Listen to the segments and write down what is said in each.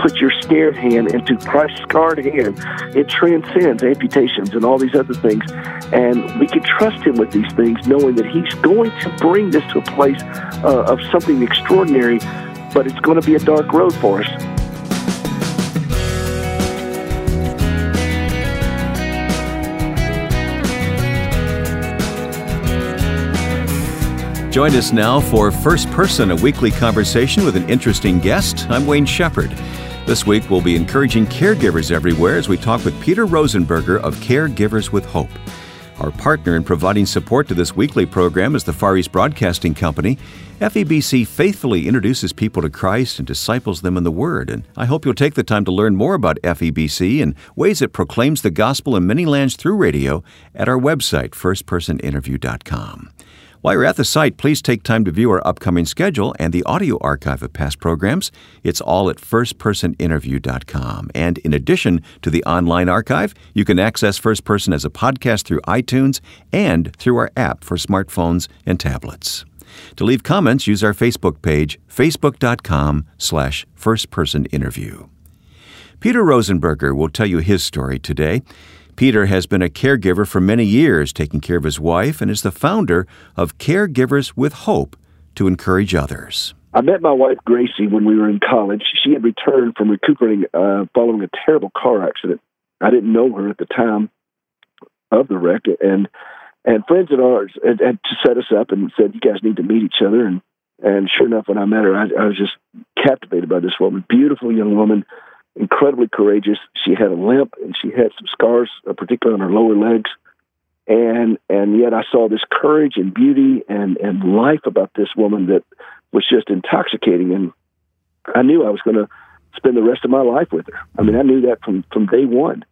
put your scared hand into Christ's scarred hand, it transcends amputations and all these other things. And we can trust Him with these things, knowing that He's going to bring this to a place uh, of something extraordinary, but it's going to be a dark road for us. Join us now for First Person, a weekly conversation with an interesting guest. I'm Wayne Shepherd. This week, we'll be encouraging caregivers everywhere as we talk with Peter Rosenberger of Caregivers with Hope. Our partner in providing support to this weekly program is the Far East Broadcasting Company. FEBC faithfully introduces people to Christ and disciples them in the Word, and I hope you'll take the time to learn more about FEBC and ways it proclaims the gospel in many lands through radio at our website, firstpersoninterview.com. While you're at the site, please take time to view our upcoming schedule and the audio archive of past programs. It's all at firstpersoninterview.com. And in addition to the online archive, you can access First Person as a podcast through iTunes and through our app for smartphones and tablets. To leave comments, use our Facebook page, facebook.com slash firstpersoninterview. Peter Rosenberger will tell you his story today. Peter has been a caregiver for many years, taking care of his wife, and is the founder of Caregivers with Hope to encourage others. I met my wife Gracie when we were in college. She had returned from recuperating uh, following a terrible car accident. I didn't know her at the time of the wreck, and and friends of ours had, had set us up and said, "You guys need to meet each other." And and sure enough, when I met her, I, I was just captivated by this woman, beautiful young woman incredibly courageous. She had a limp and she had some scars, uh, particularly on her lower legs. And and yet I saw this courage and beauty and and life about this woman that was just intoxicating. And I knew I was going to spend the rest of my life with her. I mean, I knew that from from day one.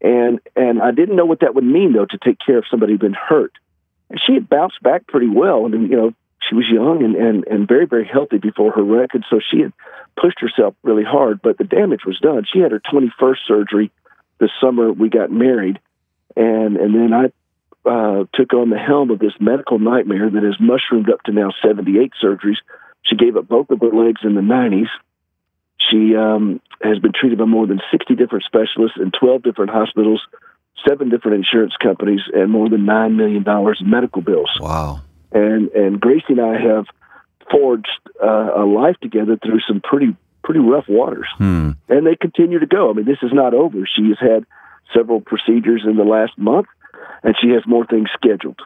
And and I didn't know what that would mean though to take care of somebody who'd been hurt. And she had bounced back pretty well. I mean, you know, she was young and, and, and very, very healthy before her wreck. And so she had pushed herself really hard, but the damage was done. She had her 21st surgery this summer. We got married. And, and then I uh, took on the helm of this medical nightmare that has mushroomed up to now 78 surgeries. She gave up both of her legs in the 90s. She um, has been treated by more than 60 different specialists in 12 different hospitals, seven different insurance companies, and more than $9 million in medical bills. Wow and and Gracie and I have forged uh, a life together through some pretty pretty rough waters, hmm. and they continue to go. I mean, this is not over. She has had several procedures in the last month, and she has more things scheduled.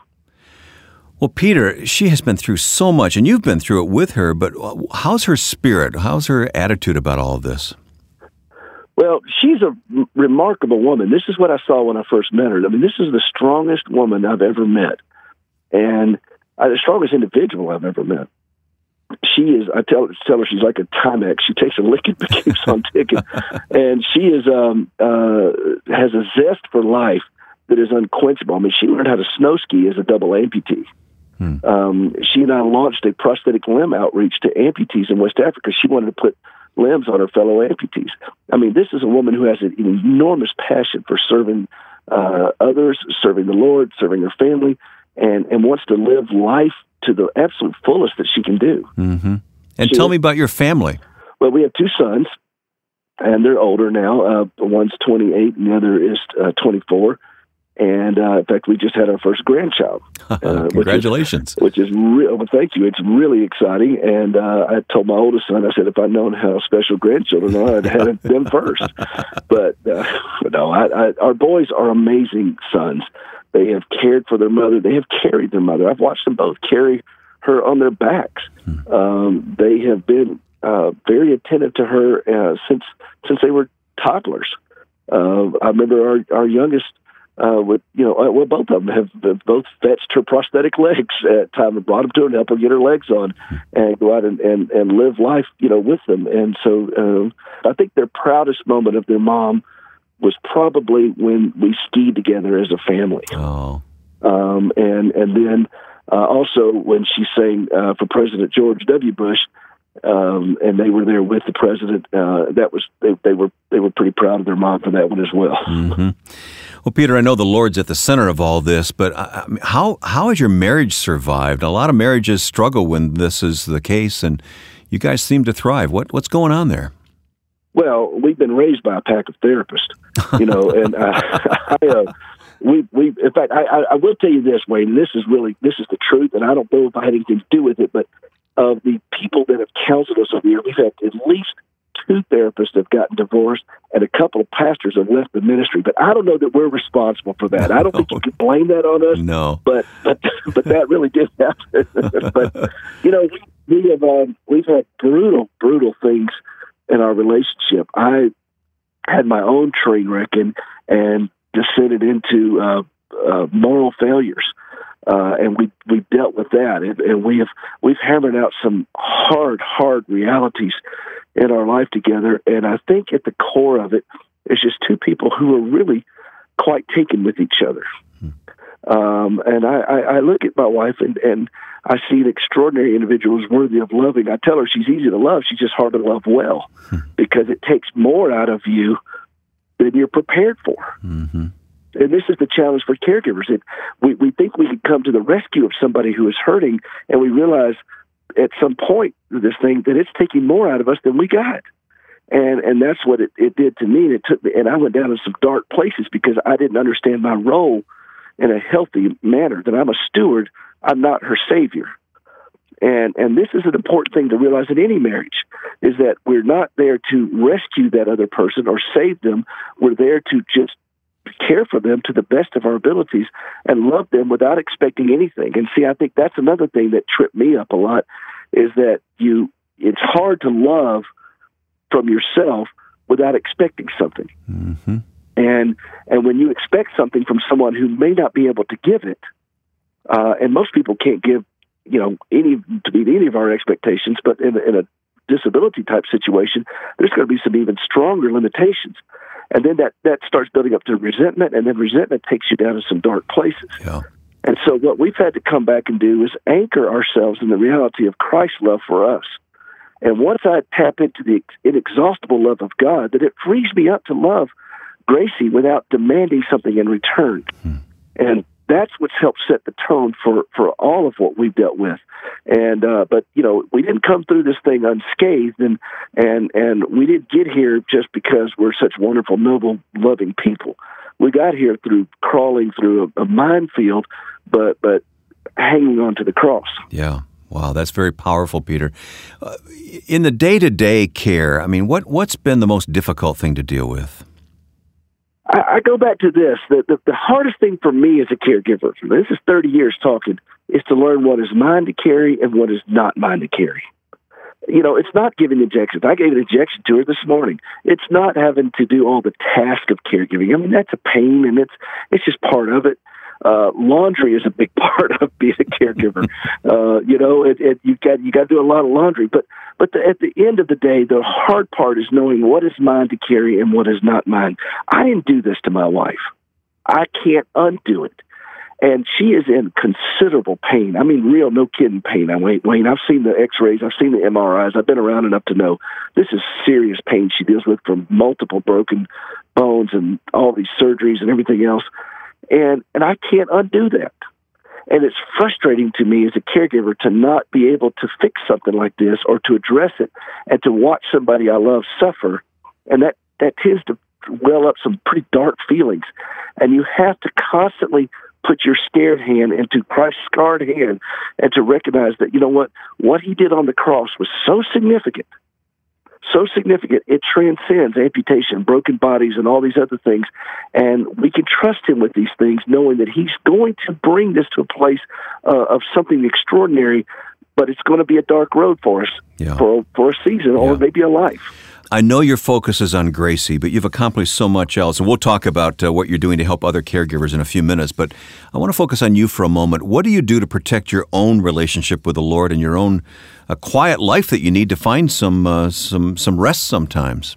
Well, Peter, she has been through so much, and you've been through it with her. But how's her spirit? How's her attitude about all of this? Well, she's a remarkable woman. This is what I saw when I first met her. I mean, this is the strongest woman I've ever met, and uh, the strongest individual I've ever met. She is. I tell tell her she's like a Timex. She takes a licking but keeps on ticking, and she is um uh has a zest for life that is unquenchable. I mean, she learned how to snow ski as a double amputee. Hmm. Um, she and I launched a prosthetic limb outreach to amputees in West Africa. She wanted to put limbs on her fellow amputees. I mean, this is a woman who has an enormous passion for serving uh, others, serving the Lord, serving her family, and and wants to live life to the absolute fullest that she can do. Mm-hmm. And she, tell me about your family. Well, we have two sons, and they're older now. Uh, one's 28, and the other is uh, 24. And uh, in fact, we just had our first grandchild. Uh, Congratulations! Which is, which is real. Well, thank you. It's really exciting. And uh, I told my oldest son, I said, if I'd known how special grandchildren are, I'd have them first. But uh, no, I, I, our boys are amazing sons. They have cared for their mother. They have carried their mother. I've watched them both carry her on their backs. Hmm. Um, they have been uh, very attentive to her uh, since since they were toddlers. Uh, I remember our our youngest. Uh, with you know, uh, well, both of them have, have both fetched her prosthetic legs at time and brought them to her and help her get her legs on, and go out and, and and live life, you know, with them. And so, um, I think their proudest moment of their mom was probably when we skied together as a family. Oh. Um, and and then uh, also when she sang uh, for President George W. Bush, um, and they were there with the president. Uh, that was they, they, were they were pretty proud of their mom for that one as well. Mm-hmm. Well, Peter, I know the Lord's at the center of all this, but how how has your marriage survived? A lot of marriages struggle when this is the case, and you guys seem to thrive. What what's going on there? Well, we've been raised by a pack of therapists, you know, and uh, I, uh, we we in fact I, I will tell you this, Wayne. This is really this is the truth, and I don't know if I had anything to do with it, but of the people that have counseled us over the years, we've had at least two therapists have gotten divorced, and a couple of pastors have left the ministry. But I don't know that we're responsible for that. I don't think you can blame that on us. No, but but but that really did happen. but you know, we, we have um, we've had brutal brutal things in our relationship. I had my own train wreck and and descended into uh, uh, moral failures. Uh, and we we dealt with that, and, and we have we've hammered out some hard, hard realities in our life together. And I think at the core of it is just two people who are really quite taken with each other. Hmm. Um, and I, I, I look at my wife and, and I see an extraordinary individual who's worthy of loving. I tell her she's easy to love. She's just hard to love well hmm. because it takes more out of you than you're prepared for. Mm-hmm. And this is the challenge for caregivers. It, we, we think we can come to the rescue of somebody who is hurting, and we realize at some point this thing that it's taking more out of us than we got. And and that's what it, it did to me. And it took me and I went down in some dark places because I didn't understand my role in a healthy manner, that I'm a steward, I'm not her savior. And and this is an important thing to realize in any marriage is that we're not there to rescue that other person or save them. We're there to just care for them to the best of our abilities and love them without expecting anything. And see, I think that's another thing that tripped me up a lot is that you it's hard to love from yourself without expecting something. Mm-hmm. And and when you expect something from someone who may not be able to give it, uh, and most people can't give, you know, any to meet any of our expectations, but in, in a disability type situation, there's going to be some even stronger limitations and then that that starts building up to resentment, and then resentment takes you down to some dark places. Yeah. And so, what we've had to come back and do is anchor ourselves in the reality of Christ's love for us. And once I tap into the inexhaustible love of God, that it frees me up to love Gracie without demanding something in return. Hmm. And that's what's helped set the tone for for all of what we've dealt with. And uh, but you know we didn't come through this thing unscathed, and and and we didn't get here just because we're such wonderful, noble, loving people. We got here through crawling through a, a minefield, but but hanging on to the cross. Yeah. Wow, that's very powerful, Peter. Uh, in the day-to-day care, I mean, what what's been the most difficult thing to deal with? I, I go back to this. The, the, the hardest thing for me as a caregiver, this is 30 years talking, is to learn what is mine to carry and what is not mine to carry. You know, it's not giving injections. I gave an injection to her this morning. It's not having to do all the task of caregiving. I mean, that's a pain, and it's it's just part of it uh, laundry is a big part of being a caregiver. uh, you know, it, it, you got you got to do a lot of laundry, but but the, at the end of the day, the hard part is knowing what is mine to carry and what is not mine. I didn't do this to my wife. I can't undo it. And she is in considerable pain. I mean, real, no kidding pain. I Wayne, Wayne, I've seen the X-rays, I've seen the MRIs. I've been around enough to know this is serious pain she deals with from multiple broken bones and all these surgeries and everything else and and I can't undo that. And it's frustrating to me as a caregiver to not be able to fix something like this or to address it and to watch somebody I love suffer. And that, that tends to well up some pretty dark feelings. And you have to constantly put your scared hand into Christ's scarred hand and to recognize that, you know what, what he did on the cross was so significant so significant it transcends amputation, broken bodies, and all these other things. And we can trust Him with these things, knowing that He's going to bring this to a place uh, of something extraordinary. But it's going to be a dark road for us yeah. for for a season or maybe a life. I know your focus is on Gracie, but you've accomplished so much else. And we'll talk about uh, what you're doing to help other caregivers in a few minutes. But I want to focus on you for a moment. What do you do to protect your own relationship with the Lord and your own uh, quiet life that you need to find some, uh, some, some rest sometimes?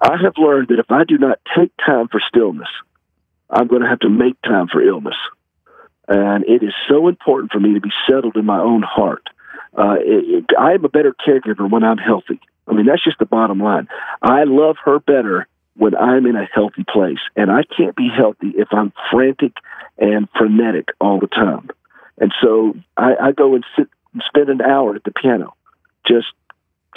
I have learned that if I do not take time for stillness, I'm going to have to make time for illness. And it is so important for me to be settled in my own heart. Uh, it, it, I am a better caregiver when I'm healthy. I mean, that's just the bottom line. I love her better when I'm in a healthy place. And I can't be healthy if I'm frantic and frenetic all the time. And so I, I go and sit and spend an hour at the piano, just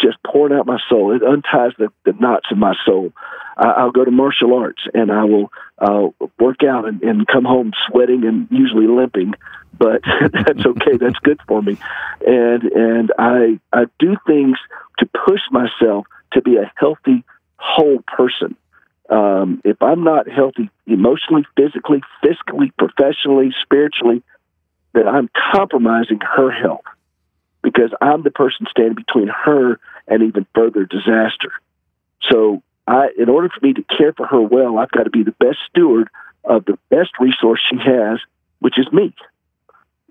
just pouring out my soul. It unties the, the knots in my soul. I, will go to martial arts and I will uh, work out and, and come home sweating and usually limping, but that's okay. That's good for me. And and I I do things to push myself to be a healthy, whole person. Um, if I'm not healthy emotionally, physically, fiscally, professionally, spiritually, then I'm compromising her health because I'm the person standing between her and even further disaster. So, I, in order for me to care for her well, I've got to be the best steward of the best resource she has, which is me.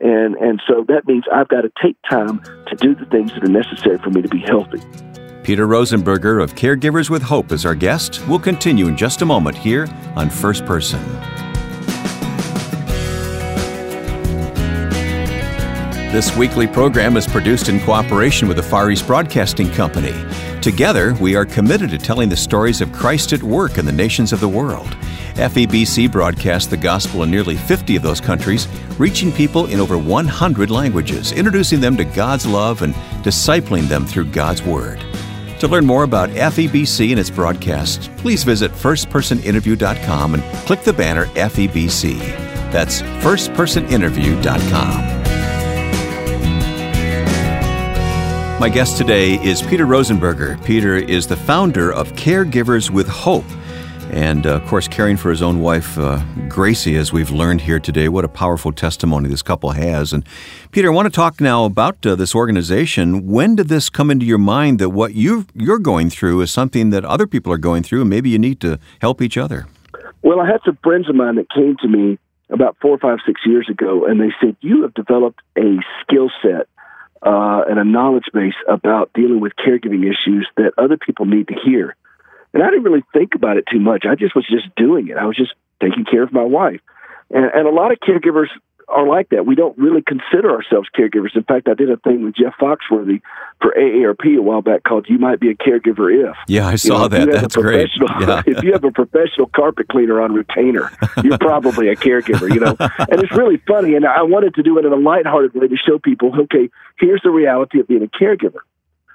And and so that means I've got to take time to do the things that are necessary for me to be healthy. Peter Rosenberger of Caregivers with Hope is our guest. We'll continue in just a moment here on First Person. This weekly program is produced in cooperation with the Far East Broadcasting Company. Together, we are committed to telling the stories of Christ at work in the nations of the world. FEBC broadcasts the gospel in nearly 50 of those countries, reaching people in over 100 languages, introducing them to God's love and discipling them through God's Word. To learn more about FEBC and its broadcasts, please visit firstpersoninterview.com and click the banner FEBC. That's firstpersoninterview.com. My guest today is Peter Rosenberger. Peter is the founder of Caregivers with Hope. And uh, of course, caring for his own wife, uh, Gracie, as we've learned here today. What a powerful testimony this couple has. And Peter, I want to talk now about uh, this organization. When did this come into your mind that what you you're going through is something that other people are going through, and maybe you need to help each other? Well, I had some friends of mine that came to me about four, five, six years ago, and they said, You have developed a skill set uh, and a knowledge base about dealing with caregiving issues that other people need to hear. And I didn't really think about it too much. I just was just doing it. I was just taking care of my wife. And, and a lot of caregivers are like that. We don't really consider ourselves caregivers. In fact, I did a thing with Jeff Foxworthy for AARP a while back called "You Might Be a Caregiver If." Yeah, I saw you know, that. That's great. Yeah. if you have a professional carpet cleaner on retainer, you're probably a caregiver. You know, and it's really funny. And I wanted to do it in a lighthearted way to show people, okay, here's the reality of being a caregiver.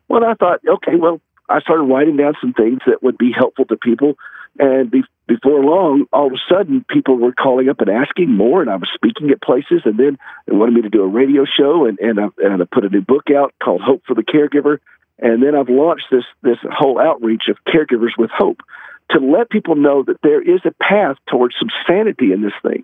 Well, I thought, okay, well, I started writing down some things that would be helpful to people and be, before long, all of a sudden, people were calling up and asking more, and I was speaking at places. And then they wanted me to do a radio show, and and I, and I put a new book out called Hope for the Caregiver. And then I've launched this this whole outreach of caregivers with hope to let people know that there is a path towards some sanity in this thing.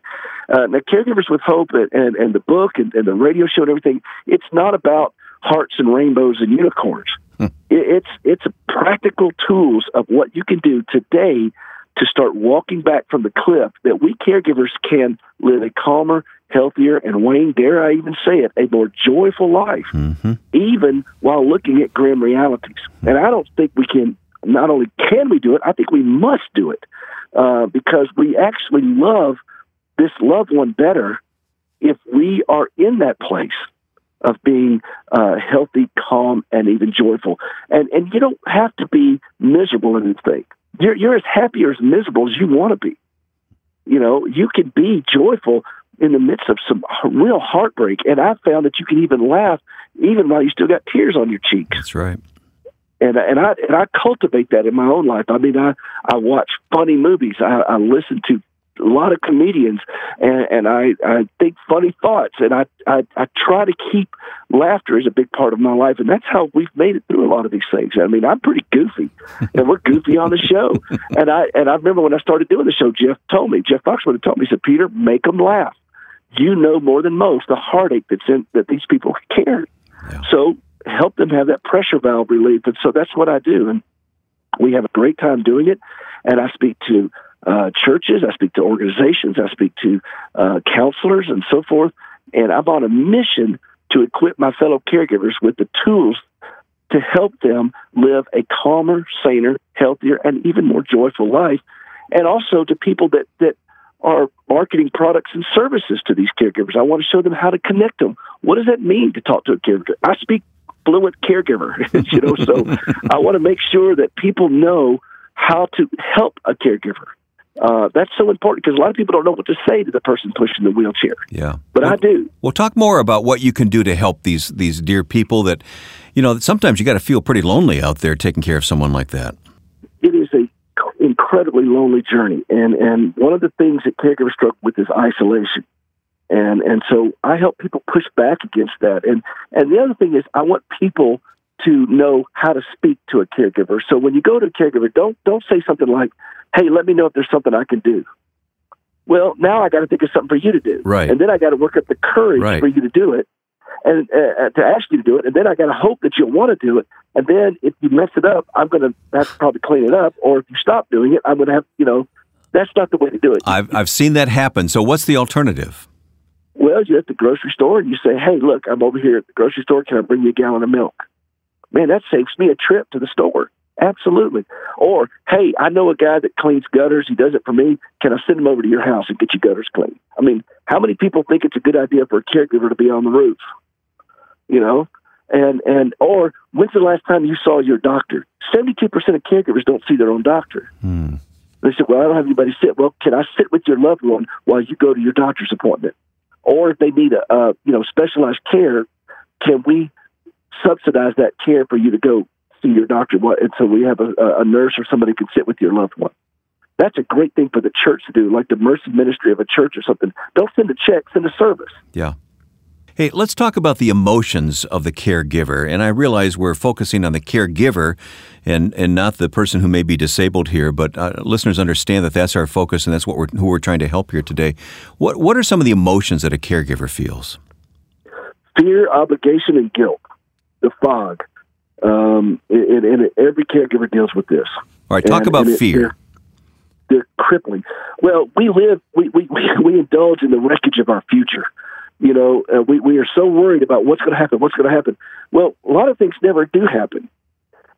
Uh, now, caregivers with hope and, and, and the book and, and the radio show and everything, it's not about hearts and rainbows and unicorns. It's it's practical tools of what you can do today to start walking back from the cliff that we caregivers can live a calmer, healthier, and Wayne, dare I even say it, a more joyful life, mm-hmm. even while looking at grim realities. And I don't think we can. Not only can we do it, I think we must do it uh, because we actually love this loved one better if we are in that place of being uh, healthy, calm, and even joyful. And and you don't have to be miserable in this thing. You're you're as happy or as miserable as you want to be. You know, you can be joyful in the midst of some real heartbreak. And I found that you can even laugh even while you still got tears on your cheeks. That's right. And and I and I cultivate that in my own life. I mean, I I watch funny movies. I, I listen to a lot of comedians, and, and I, I think funny thoughts, and I, I, I try to keep laughter as a big part of my life, and that's how we've made it through a lot of these things. I mean, I'm pretty goofy, and we're goofy on the show, and I and I remember when I started doing the show, Jeff told me, Jeff Foxworthy told me, he said, Peter, make them laugh. You know more than most the heartache that's in that these people carry. Yeah. So help them have that pressure valve relief, and so that's what I do, and we have a great time doing it. And I speak to uh, churches, I speak to organizations, I speak to uh, counselors, and so forth. And I'm on a mission to equip my fellow caregivers with the tools to help them live a calmer, saner, healthier, and even more joyful life. And also to people that, that are marketing products and services to these caregivers. I want to show them how to connect them. What does that mean to talk to a caregiver? I speak fluent caregiver, you know, so I want to make sure that people know how to help a caregiver Uh, that's so important because a lot of people don't know what to say to the person pushing the wheelchair. Yeah, but well, I do. Well, talk more about what you can do to help these these dear people that, you know, sometimes you got to feel pretty lonely out there taking care of someone like that. It is a incredibly lonely journey, and and one of the things that caregivers struggle with is isolation, and and so I help people push back against that, and and the other thing is I want people to know how to speak to a caregiver. So when you go to a caregiver, don't don't say something like, "Hey, let me know if there's something I can do." Well, now I got to think of something for you to do, right? And then I got to work up the courage right. for you to do it, and uh, to ask you to do it, and then I got to hope that you'll want to do it. And then if you mess it up, I'm going to have to probably clean it up. Or if you stop doing it, I'm going to have you know that's not the way to do it. I've I've seen that happen. So what's the alternative? Well, you're at the grocery store and you say, "Hey, look, I'm over here at the grocery store. Can I bring you a gallon of milk?" man, that saves me a trip to the store. Absolutely. Or, hey, I know a guy that cleans gutters. He does it for me. Can I send him over to your house and get your gutters clean? I mean, how many people think it's a good idea for a caregiver to be on the roof? You know? And, and, or when's the last time you saw your doctor? 72% of caregivers don't see their own doctor. Hmm. They said, well, I don't have anybody sit. Well, can I sit with your loved one while you go to your doctor's appointment? Or if they need a, uh, you know, specialized care, can we subsidize that care for you to go see your doctor. And so we have a, a nurse or somebody can sit with your loved one. That's a great thing for the church to do, like the mercy ministry of a church or something. Don't send a check, send a service. Yeah. Hey, let's talk about the emotions of the caregiver. And I realize we're focusing on the caregiver and, and not the person who may be disabled here, but uh, listeners understand that that's our focus and that's what we're, who we're trying to help here today. What, what are some of the emotions that a caregiver feels? Fear, obligation, and guilt the fog. Um, and, and, every caregiver deals with this. All right, talk and, about and it, fear. They're, they're, crippling. Well, we live, we, we, we indulge in the wreckage of our future. You know, uh, we, we are so worried about what's going to happen, what's going to happen. Well, a lot of things never do happen.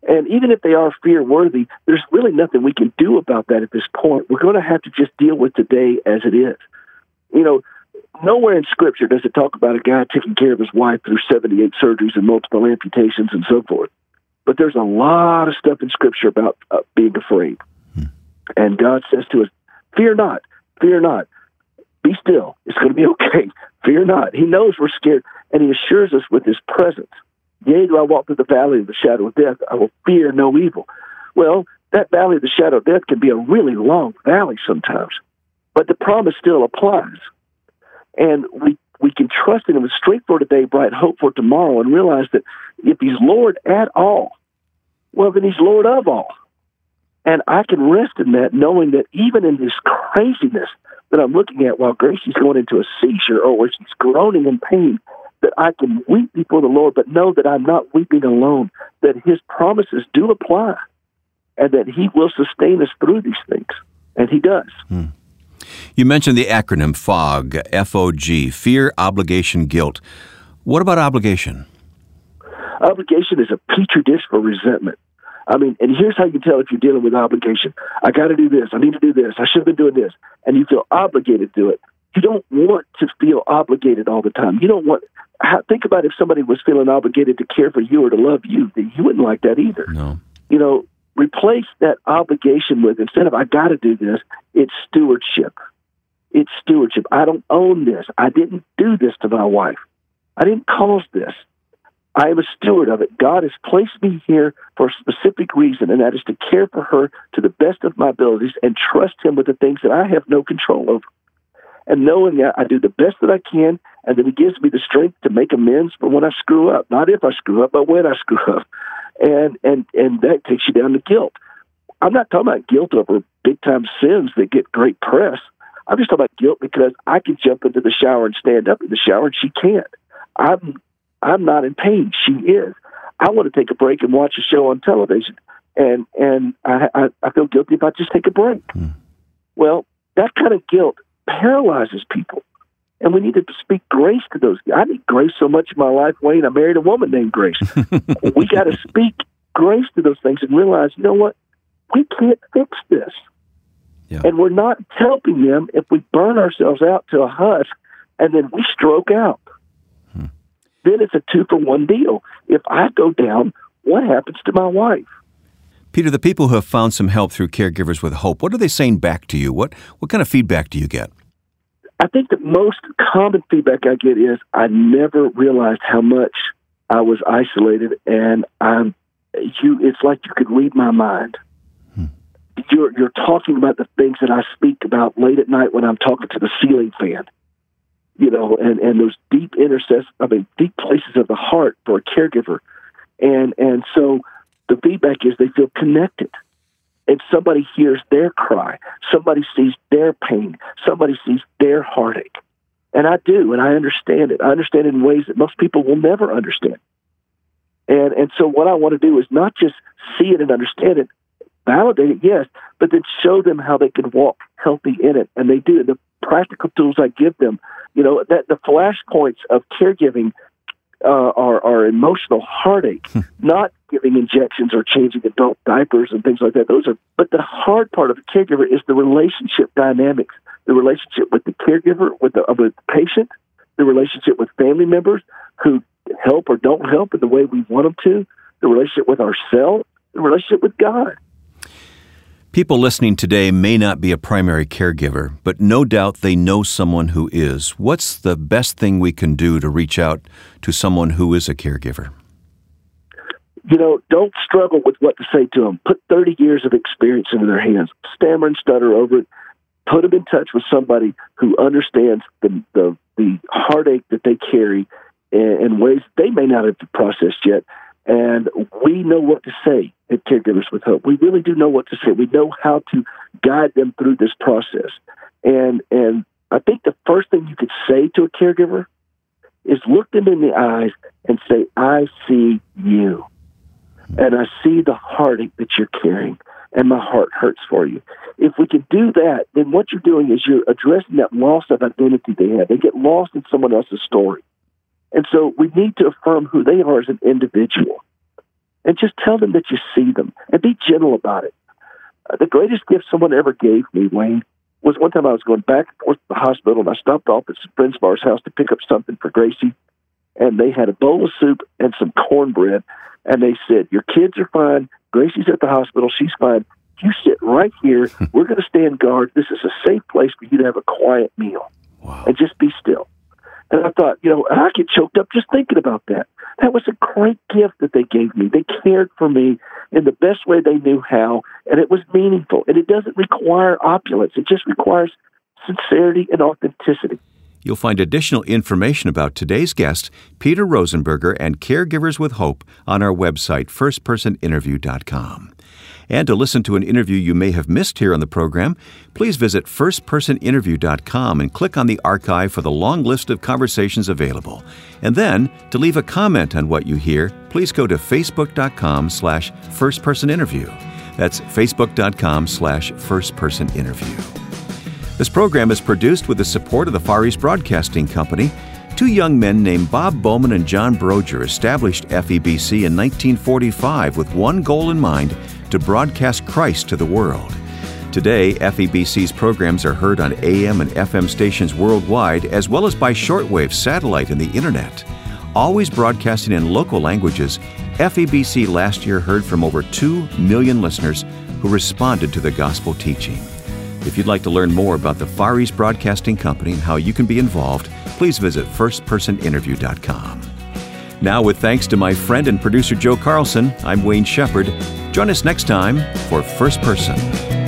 And even if they are fear worthy, there's really nothing we can do about that at this point. We're going to have to just deal with today as it is. You know, nowhere in Scripture does it talk about a guy taking care of his wife through 78 surgeries and multiple amputations and so forth. But there's a lot of stuff in Scripture about uh, being afraid. Hmm. And God says to us, Fear not, fear not. Be still. It's going to be okay. Fear not. He knows we're scared, and He assures us with His presence. Yea, do I walk through the valley of the shadow of death, I will fear no evil. Well, that valley of the shadow of death can be a really long valley sometimes, but the promise still applies and we we can trust in him with strength for today, bright hope for tomorrow, and realize that if he's Lord at all, well, then he's Lord of all. And I can rest in that, knowing that even in this craziness that I'm looking at while Gracie's going into a seizure or she's groaning in pain, that I can weep before the Lord, but know that I'm not weeping alone, that his promises do apply, and that he will sustain us through these things. And he does. Hmm. You mentioned the acronym FOG, F O G, fear, obligation, guilt. What about obligation? Obligation is a petri dish for resentment. I mean, and here's how you tell if you're dealing with obligation. I got to do this. I need to do this. I should have been doing this. And you feel obligated to do it. You don't want to feel obligated all the time. You don't want. Think about if somebody was feeling obligated to care for you or to love you. You wouldn't like that either. No. You know, replace that obligation with instead of I got to do this, it's stewardship. It's stewardship. I don't own this. I didn't do this to my wife. I didn't cause this. I am a steward of it. God has placed me here for a specific reason, and that is to care for her to the best of my abilities and trust Him with the things that I have no control over. And knowing that I do the best that I can, and that He gives me the strength to make amends for when I screw up. Not if I screw up, but when I screw up. And and and that takes you down to guilt. I'm not talking about guilt over big time sins that get great press. I'm just talking about guilt because I can jump into the shower and stand up in the shower, and she can't. I'm I'm not in pain. She is. I want to take a break and watch a show on television, and and I I, I feel guilty if I just take a break. Mm. Well, that kind of guilt paralyzes people, and we need to speak grace to those. I need grace so much in my life, Wayne. I married a woman named Grace. we got to speak grace to those things and realize, you know what? We can't fix this. Yeah. And we're not helping them if we burn ourselves out to a husk and then we stroke out. Hmm. Then it's a two for one deal. If I go down, what happens to my wife? Peter, the people who have found some help through Caregivers with Hope, what are they saying back to you? What what kind of feedback do you get? I think the most common feedback I get is I never realized how much I was isolated, and I'm you. It's like you could read my mind. You're you're talking about the things that I speak about late at night when I'm talking to the ceiling fan. You know, and and those deep intercess, I mean, deep places of the heart for a caregiver, and and so the feedback is they feel connected. And somebody hears their cry, somebody sees their pain, somebody sees their heartache. And I do, and I understand it. I understand it in ways that most people will never understand. And and so what I want to do is not just see it and understand it, validate it, yes, but then show them how they can walk healthy in it. And they do. The practical tools I give them, you know, that the flashpoints of caregiving uh, are, are emotional heartache, hmm. not giving injections or changing adult diapers and things like that. Those are, but the hard part of the caregiver is the relationship dynamics, the relationship with the caregiver, with the, with the patient, the relationship with family members who help or don't help in the way we want them to, the relationship with ourselves, the relationship with God. People listening today may not be a primary caregiver, but no doubt they know someone who is. What's the best thing we can do to reach out to someone who is a caregiver? You know, don't struggle with what to say to them. Put 30 years of experience into their hands. Stammer and stutter over it. Put them in touch with somebody who understands the, the, the heartache that they carry in, in ways they may not have processed yet and we know what to say at Caregivers with Hope. We really do know what to say. We know how to guide them through this process. And and I think the first thing you could say to a caregiver is look them in the eyes and say, I see you. And I see the heartache that you're carrying, and my heart hurts for you. If we can do that, then what you're doing is you're addressing that loss of identity they have. They get lost in someone else's story. And so we need to affirm who they are as an individual and just tell them that you see them and be gentle about it. Uh, the greatest gift someone ever gave me, Wayne, was one time I was going back and forth to the hospital and I stopped off at some friends of ours' house to pick up something for Gracie. And they had a bowl of soup and some cornbread. And they said, Your kids are fine. Gracie's at the hospital. She's fine. You sit right here. We're going to stand guard. This is a safe place for you to have a quiet meal wow. and just be still. And I thought, you know, I get choked up just thinking about that. That was a great gift that they gave me. They cared for me in the best way they knew how, and it was meaningful. And it doesn't require opulence, it just requires sincerity and authenticity. You'll find additional information about today's guest, Peter Rosenberger, and Caregivers with Hope on our website, firstpersoninterview.com. And to listen to an interview you may have missed here on the program, please visit firstpersoninterview.com and click on the archive for the long list of conversations available. And then, to leave a comment on what you hear, please go to facebook.com slash firstpersoninterview. That's facebook.com slash firstpersoninterview. This program is produced with the support of the Far East Broadcasting Company. Two young men named Bob Bowman and John Broger established FEBC in 1945 with one goal in mind to broadcast Christ to the world. Today, FEBC's programs are heard on AM and FM stations worldwide, as well as by shortwave, satellite, and the internet. Always broadcasting in local languages, FEBC last year heard from over 2 million listeners who responded to the gospel teaching. If you'd like to learn more about the Far East Broadcasting Company and how you can be involved, please visit firstpersoninterview.com. Now, with thanks to my friend and producer Joe Carlson, I'm Wayne Shepherd. Join us next time for First Person.